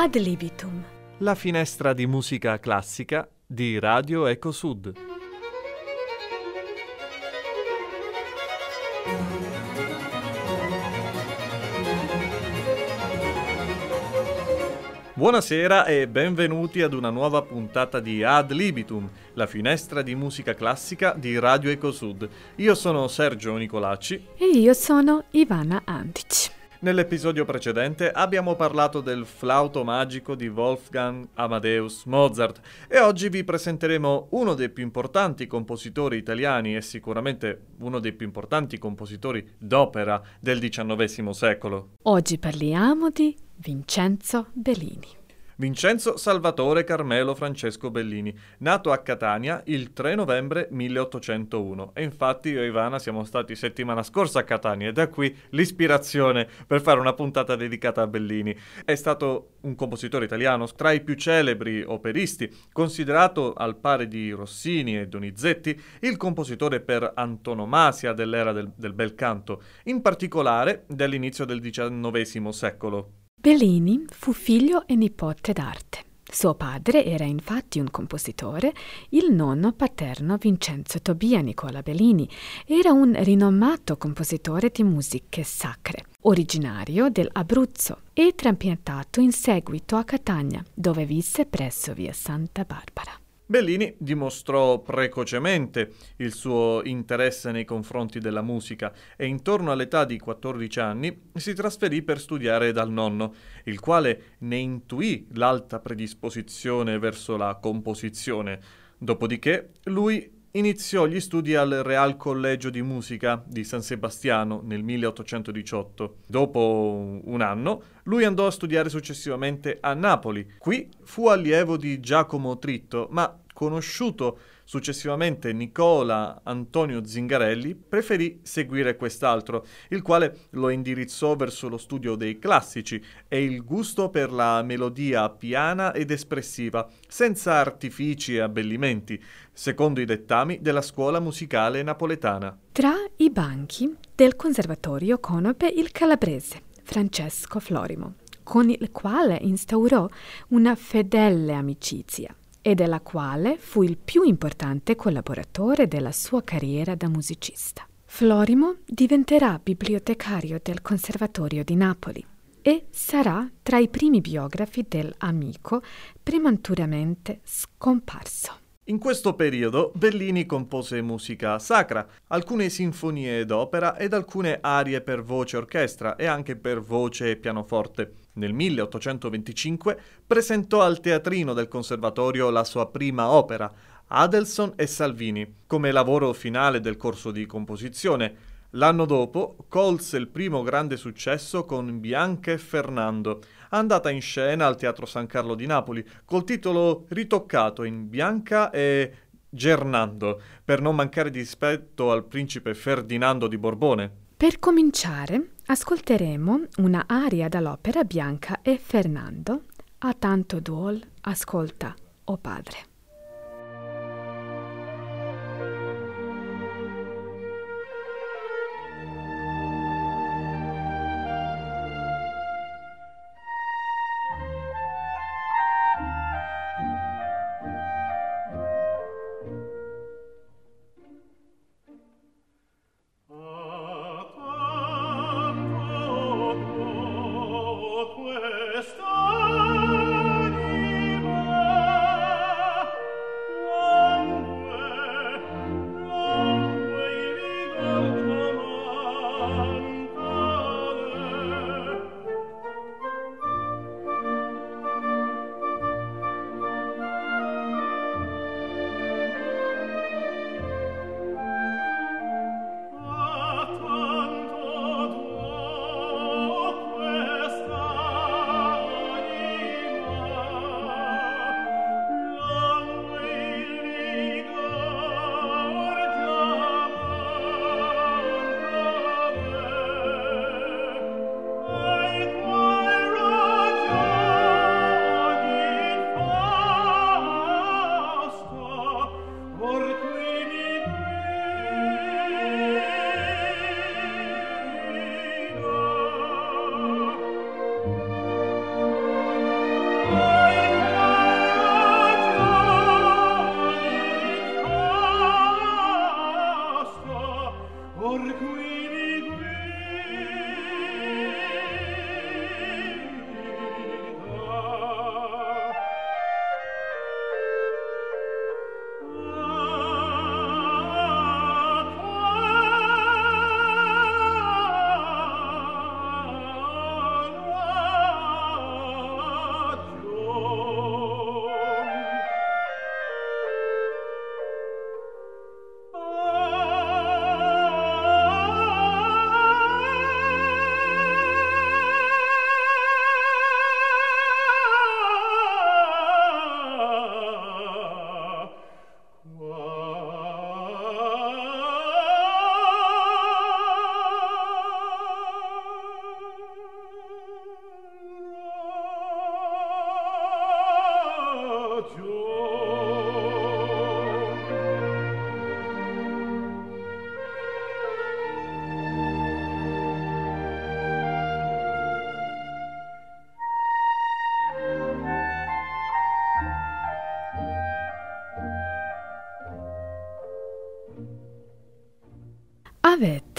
Ad libitum. La finestra di musica classica di Radio Eco Sud. Buonasera e benvenuti ad una nuova puntata di Ad Libitum, la finestra di musica classica di Radio Ecosud. Io sono Sergio Nicolacci E io sono Ivana Antic. Nell'episodio precedente abbiamo parlato del flauto magico di Wolfgang Amadeus Mozart e oggi vi presenteremo uno dei più importanti compositori italiani e sicuramente uno dei più importanti compositori d'opera del XIX secolo. Oggi parliamo di Vincenzo Bellini. Vincenzo Salvatore Carmelo Francesco Bellini, nato a Catania il 3 novembre 1801. E infatti io e Ivana siamo stati settimana scorsa a Catania e da qui l'ispirazione per fare una puntata dedicata a Bellini. È stato un compositore italiano tra i più celebri operisti, considerato al pari di Rossini e Donizetti il compositore per antonomasia dell'era del, del bel canto, in particolare dell'inizio del XIX secolo. Bellini fu figlio e nipote d'arte. Suo padre era infatti un compositore, il nonno paterno Vincenzo Tobia Nicola Bellini era un rinomato compositore di musiche sacre, originario dell'Abruzzo e trapiantato in seguito a Catania, dove visse presso via Santa Barbara. Bellini dimostrò precocemente il suo interesse nei confronti della musica e intorno all'età di 14 anni si trasferì per studiare dal nonno, il quale ne intuì l'alta predisposizione verso la composizione. Dopodiché lui iniziò gli studi al Real Collegio di Musica di San Sebastiano nel 1818. Dopo un anno, lui andò a studiare successivamente a Napoli. Qui fu allievo di Giacomo Tritto, ma conosciuto successivamente Nicola Antonio Zingarelli, preferì seguire quest'altro, il quale lo indirizzò verso lo studio dei classici e il gusto per la melodia piana ed espressiva, senza artifici e abbellimenti, secondo i dettami della scuola musicale napoletana. Tra i banchi del conservatorio conobbe il calabrese Francesco Florimo, con il quale instaurò una fedele amicizia e della quale fu il più importante collaboratore della sua carriera da musicista. Florimo diventerà bibliotecario del Conservatorio di Napoli e sarà tra i primi biografi dell'amico prematuramente scomparso. In questo periodo Bellini compose musica sacra, alcune sinfonie d'opera ed alcune arie per voce orchestra e anche per voce e pianoforte. Nel 1825 presentò al teatrino del conservatorio la sua prima opera, Adelson e Salvini, come lavoro finale del corso di composizione. L'anno dopo colse il primo grande successo con Bianca e Fernando, andata in scena al Teatro San Carlo di Napoli, col titolo ritoccato in Bianca e Gernando, per non mancare di rispetto al principe Ferdinando di Borbone. Per cominciare, ascolteremo una aria dall'opera Bianca e Fernando, A tanto duol, ascolta, o oh padre.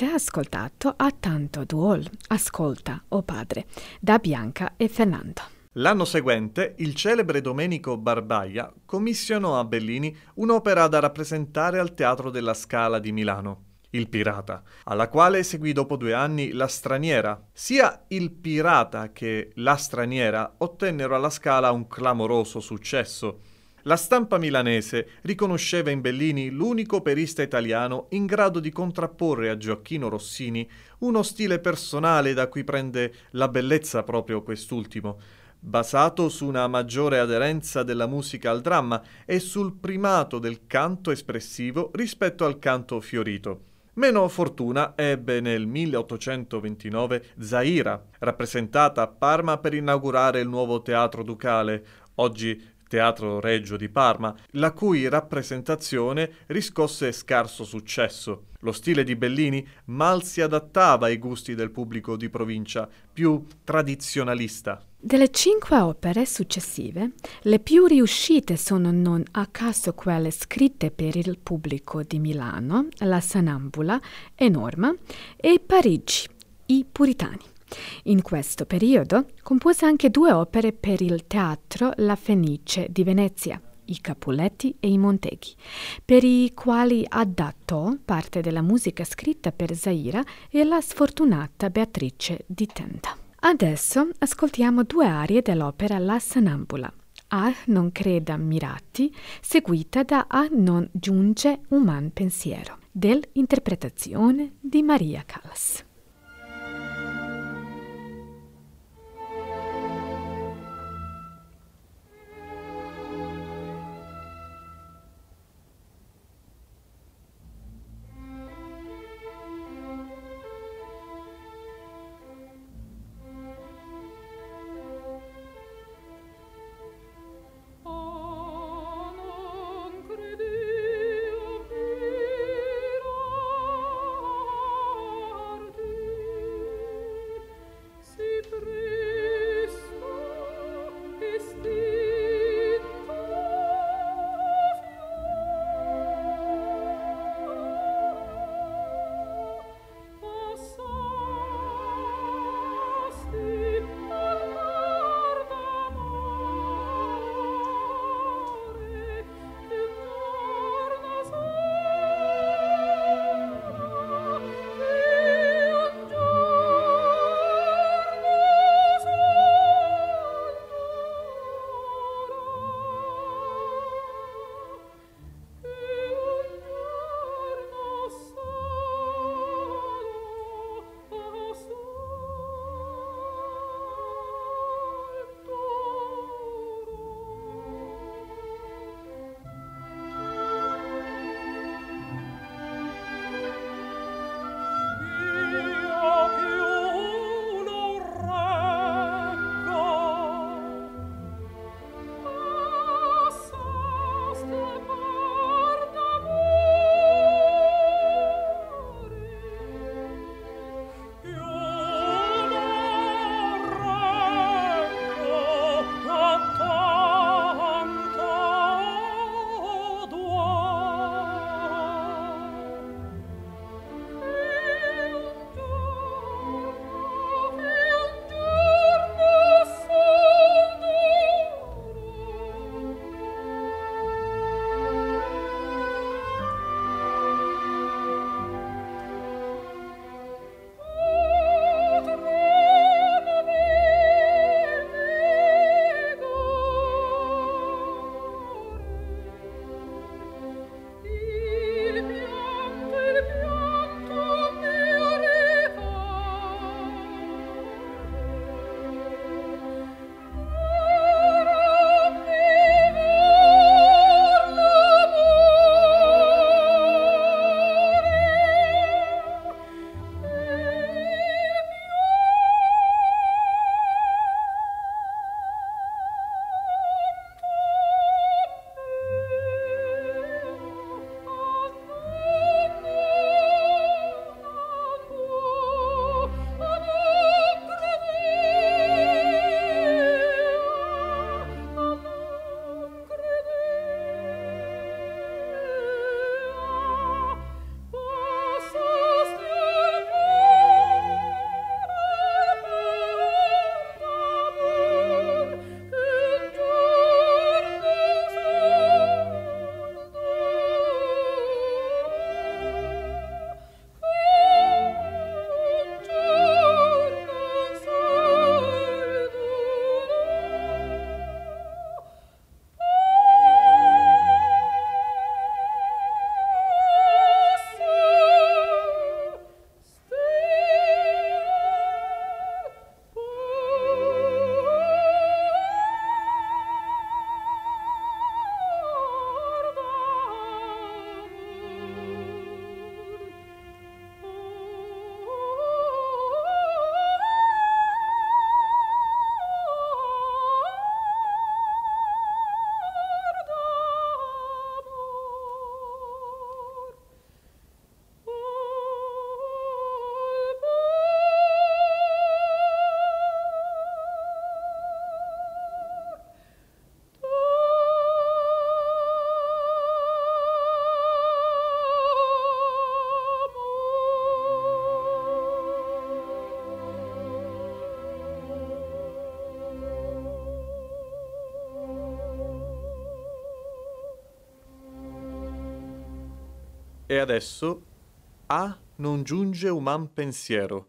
Avete ascoltato a tanto duol, ascolta, o oh padre, da Bianca e Fernando. L'anno seguente il celebre Domenico Barbaia commissionò a Bellini un'opera da rappresentare al Teatro della Scala di Milano. Il pirata, alla quale seguì dopo due anni La straniera. Sia il pirata che La straniera ottennero alla Scala un clamoroso successo. La stampa milanese riconosceva in Bellini l'unico operista italiano in grado di contrapporre a Gioacchino Rossini uno stile personale da cui prende la bellezza proprio quest'ultimo, basato su una maggiore aderenza della musica al dramma e sul primato del canto espressivo rispetto al canto fiorito. Meno fortuna ebbe nel 1829 Zaira, rappresentata a Parma per inaugurare il nuovo teatro ducale, oggi Teatro Reggio di Parma, la cui rappresentazione riscosse scarso successo. Lo stile di Bellini mal si adattava ai gusti del pubblico di provincia, più tradizionalista. Delle cinque opere successive, le più riuscite sono non a caso quelle scritte per il pubblico di Milano, La Sanambula e Norma, e Parigi, I Puritani. In questo periodo compose anche due opere per il teatro La Fenice di Venezia, i Capuletti e i Monteghi, per i quali adattò parte della musica scritta per Zaira e la sfortunata Beatrice di Tenda. Adesso ascoltiamo due arie dell'opera La Sanambula. A non creda mirati, seguita da A non giunge un man pensiero, dell'interpretazione di Maria Callas. E adesso A non giunge uman pensiero.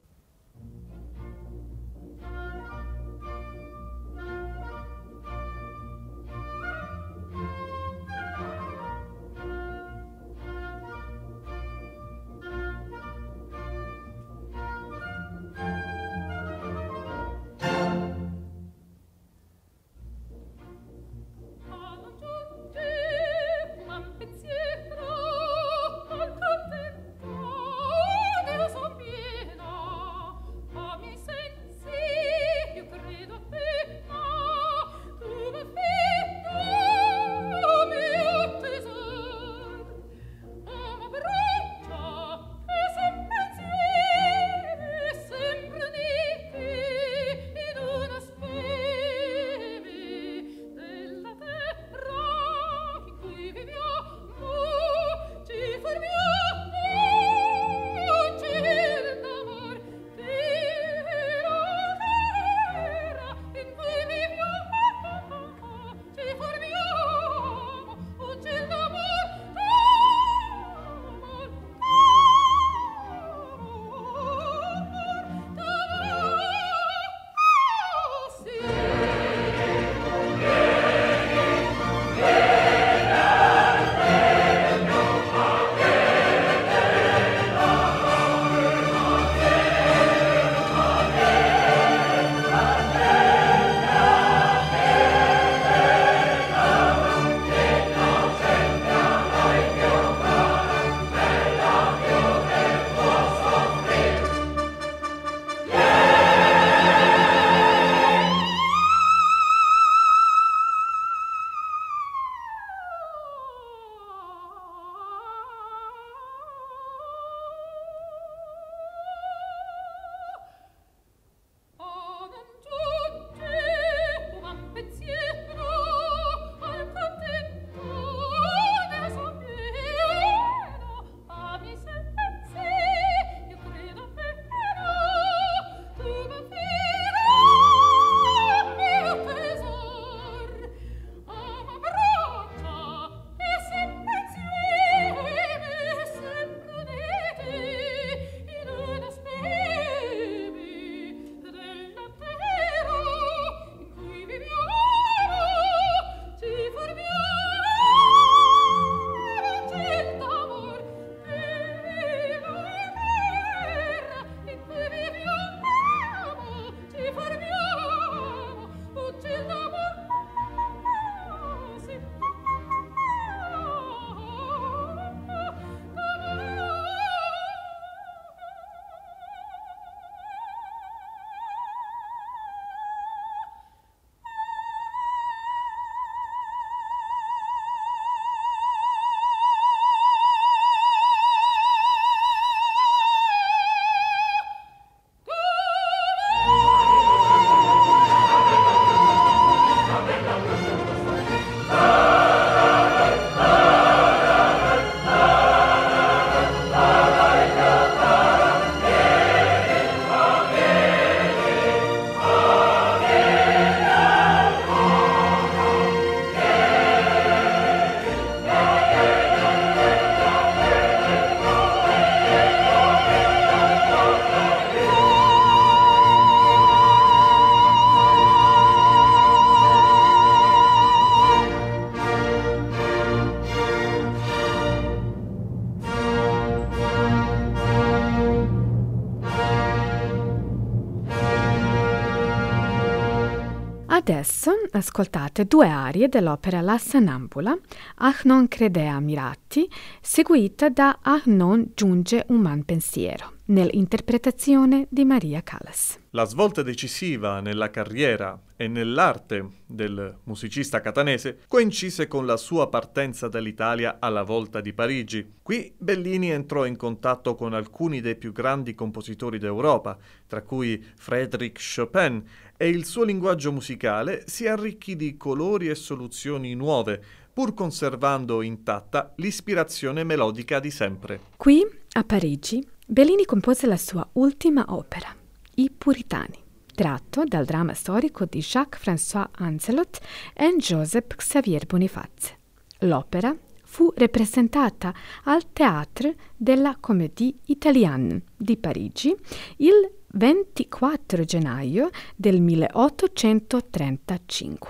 Adesso ascoltate due arie dell'opera La Sannambula, Ach non credea mirati, seguita da Ach non giunge un man pensiero, nell'interpretazione di Maria Callas. La svolta decisiva nella carriera e nell'arte del musicista catanese coincise con la sua partenza dall'Italia alla volta di Parigi. Qui Bellini entrò in contatto con alcuni dei più grandi compositori d'Europa, tra cui Frédéric Chopin, e il suo linguaggio musicale si arricchì di colori e soluzioni nuove, pur conservando intatta l'ispirazione melodica di sempre. Qui, a Parigi, Bellini compose la sua ultima opera, I Puritani, tratto dal dramma storico di Jacques-François Ancelot e Joseph Xavier Boniface. L'opera fu rappresentata al Théâtre de la Comédie Italienne di Parigi il 24 gennaio del 1835.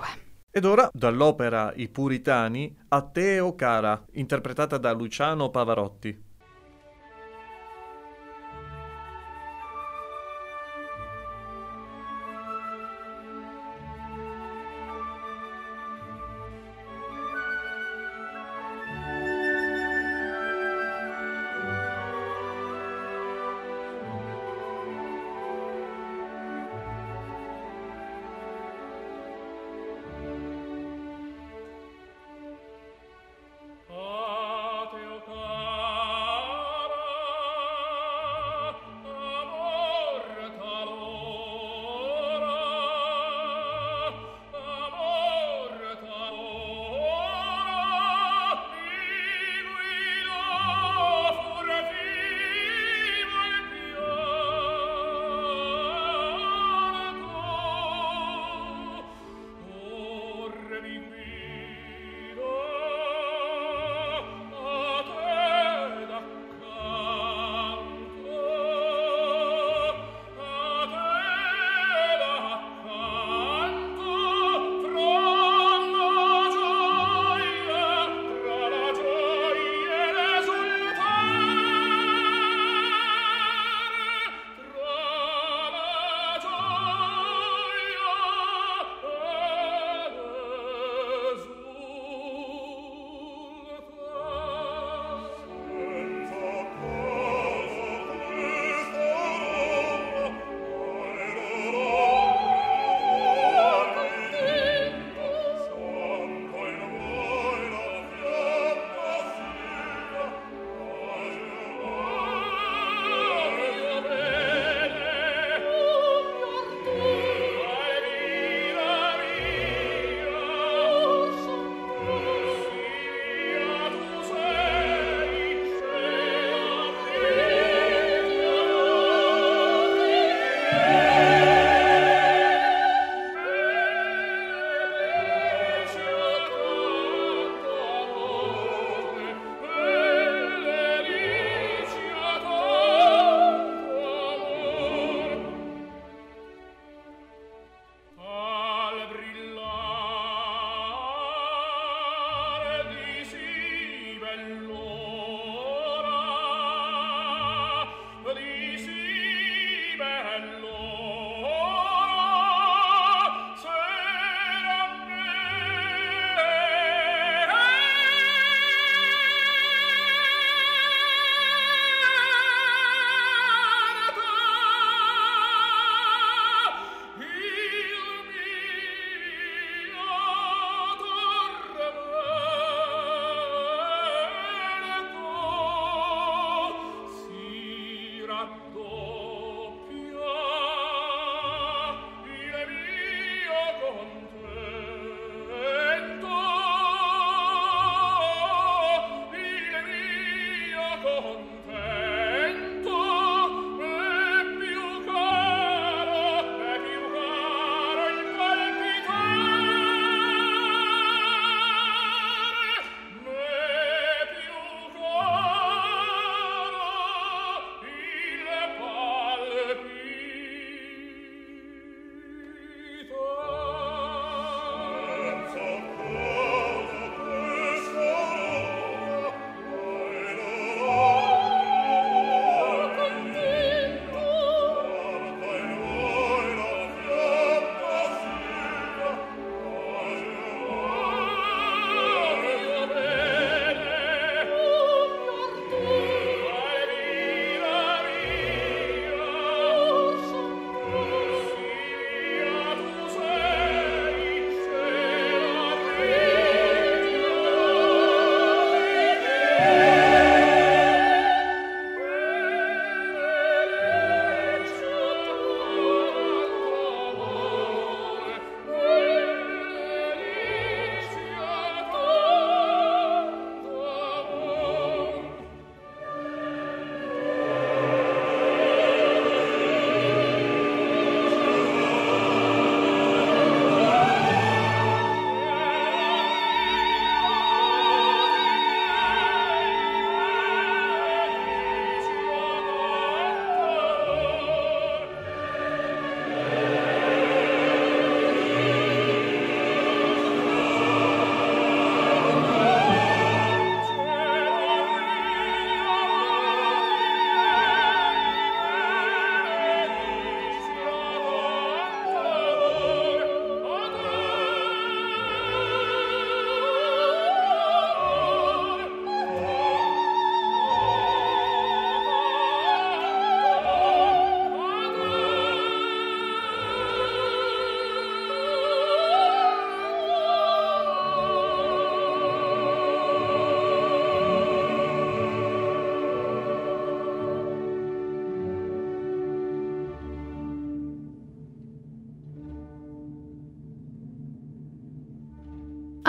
Ed ora dall'opera I Puritani a Teo Cara, interpretata da Luciano Pavarotti.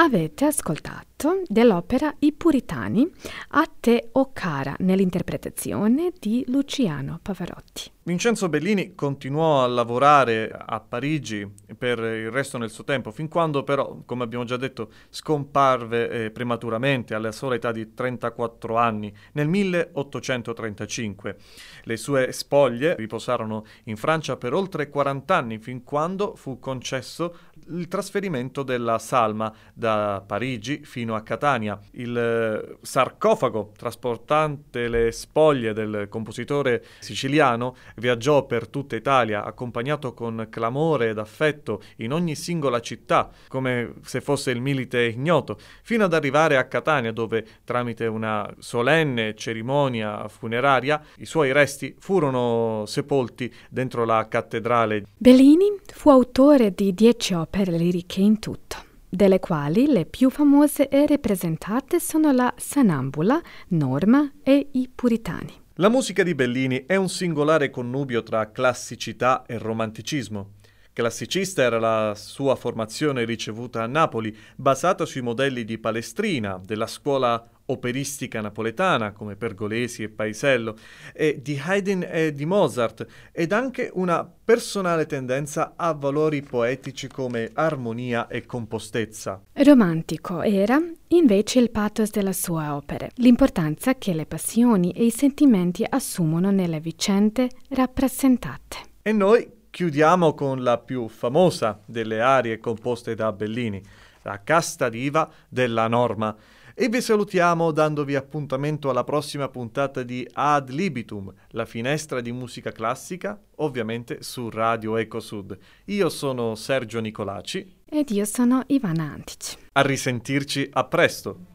Avete ascoltato dell'opera I Puritani a te o cara nell'interpretazione di Luciano Pavarotti. Vincenzo Bellini continuò a lavorare a Parigi per il resto del suo tempo, fin quando però, come abbiamo già detto, scomparve eh, prematuramente alla sola età di 34 anni nel 1835. Le sue spoglie riposarono in Francia per oltre 40 anni, fin quando fu concesso il trasferimento della salma da Parigi fino a Catania. Il eh, sarcofago trasportante le spoglie del compositore siciliano viaggiò per tutta Italia, accompagnato con clamore ed affetto in ogni singola città, come se fosse il milite ignoto, fino ad arrivare a Catania, dove tramite una solenne cerimonia funeraria i suoi resti furono sepolti dentro la cattedrale. Bellini fu autore di dieci opere liriche in tutto delle quali le più famose e rappresentate sono la Sanambula, Norma e i Puritani. La musica di Bellini è un singolare connubio tra classicità e romanticismo. Classicista era la sua formazione ricevuta a Napoli, basata sui modelli di Palestrina, della scuola operistica napoletana come Pergolesi e Paesello, e di Haydn e di Mozart, ed anche una personale tendenza a valori poetici come armonia e compostezza. Romantico era invece il pathos delle sue opere, l'importanza che le passioni e i sentimenti assumono nelle vicende rappresentate. E noi chiudiamo con la più famosa delle arie composte da Bellini, la casta diva della norma. E vi salutiamo dandovi appuntamento alla prossima puntata di Ad Libitum, la finestra di musica classica, ovviamente su Radio Eco Sud. Io sono Sergio Nicolaci. Ed io sono Ivana Antic. A risentirci, a presto!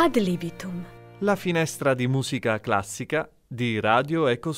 Ad libitum. La finestra di musica classica di Radio Eco